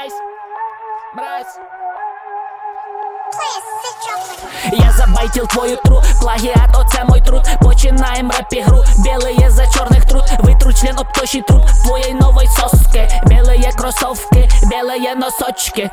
Айс, мразь. Я забайтил твою тру, плагіат, оце мой труд Починаем реп ігру, белые за чорних труд Витру член об тощий труд твоєї нової соски Белые кроссовки, белые носочки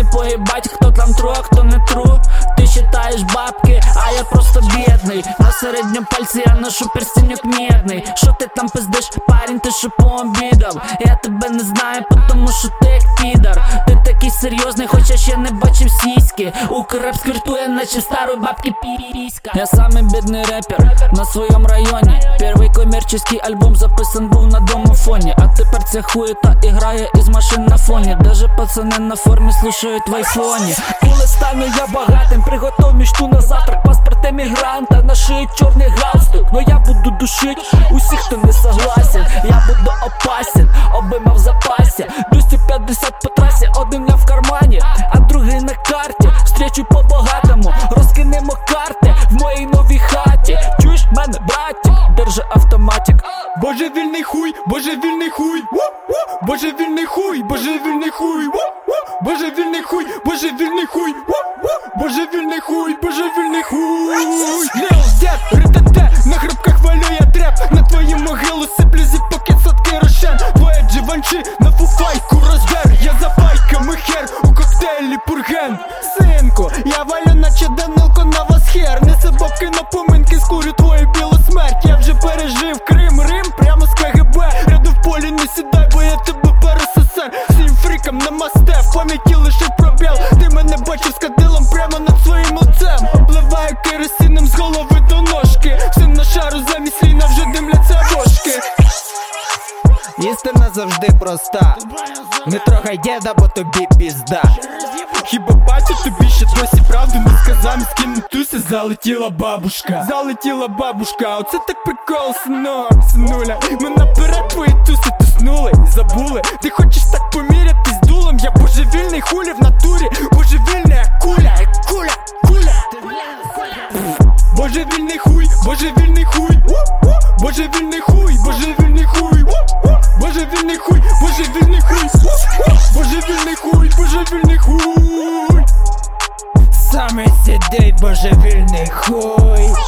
Мені погибать, хто там тру, а хто не тру. Ти считаєш бабки, а я просто бідний. На середньому пальці я ношу перстіньок мідний. Що ти там пиздиш, парень, ти що пообідав? Я тебе не знаю, тому що ти як підар. Ти серйозний, хоча ще не бачив сіськи. Укреп сквіртує, наче старої бабки піріська. Я самий бідний репер на своєму районі. Перший комерційний альбом записан був на домофоні. А тепер ця хуєта іграє із машин на фоні. Даже пацани на формі слушають в айфоні. Коли стану я багатим, приготов мічту на завтрак. Паспорт емігранта, на шиї чорний галстук Но я буду душить усіх, хто не согласен. Я буду опасен, обима в запасі. 250 по трасі, один я в кармані, а другий на карті. Встречу по багатому, розкинемо карти в моїй новій хаті. Чуєш мене, братик, держи автоматик Божевільний хуй, божевільний хуй, божевільний хуй, божевільний хуй, божевільний хуй, божевільний хуй, божевільний хуй, бо я тебе пересесер. Всім фрікам на масте, в пам'яті лише пробіл. Ти мене бачив з кадилом прямо над своїм лицем. Обливаю керосином з голови до ножки. Всім на шару замість ліна вже димляться бошки. Істина завжди проста. Не трогай діда, бо тобі пізда. Хіба бачу тобі ще досі правду не сказав, з ким не залетіла бабушка. Залетіла бабушка, оце так прикол, синок, синуля. Ми наперед твої туси тиснули, забули. Ти хочеш так помірятись дулом, я божевільний хулі в натурі, божевільний як куля, як куля, куля. Божевільний хуй, божевільний хуй, божевільний хуй, божевільний хуй, божевільний хуй, божевільний хуй, божевільний хуй, божевільний хуй. Саме сидить божевільний хуй.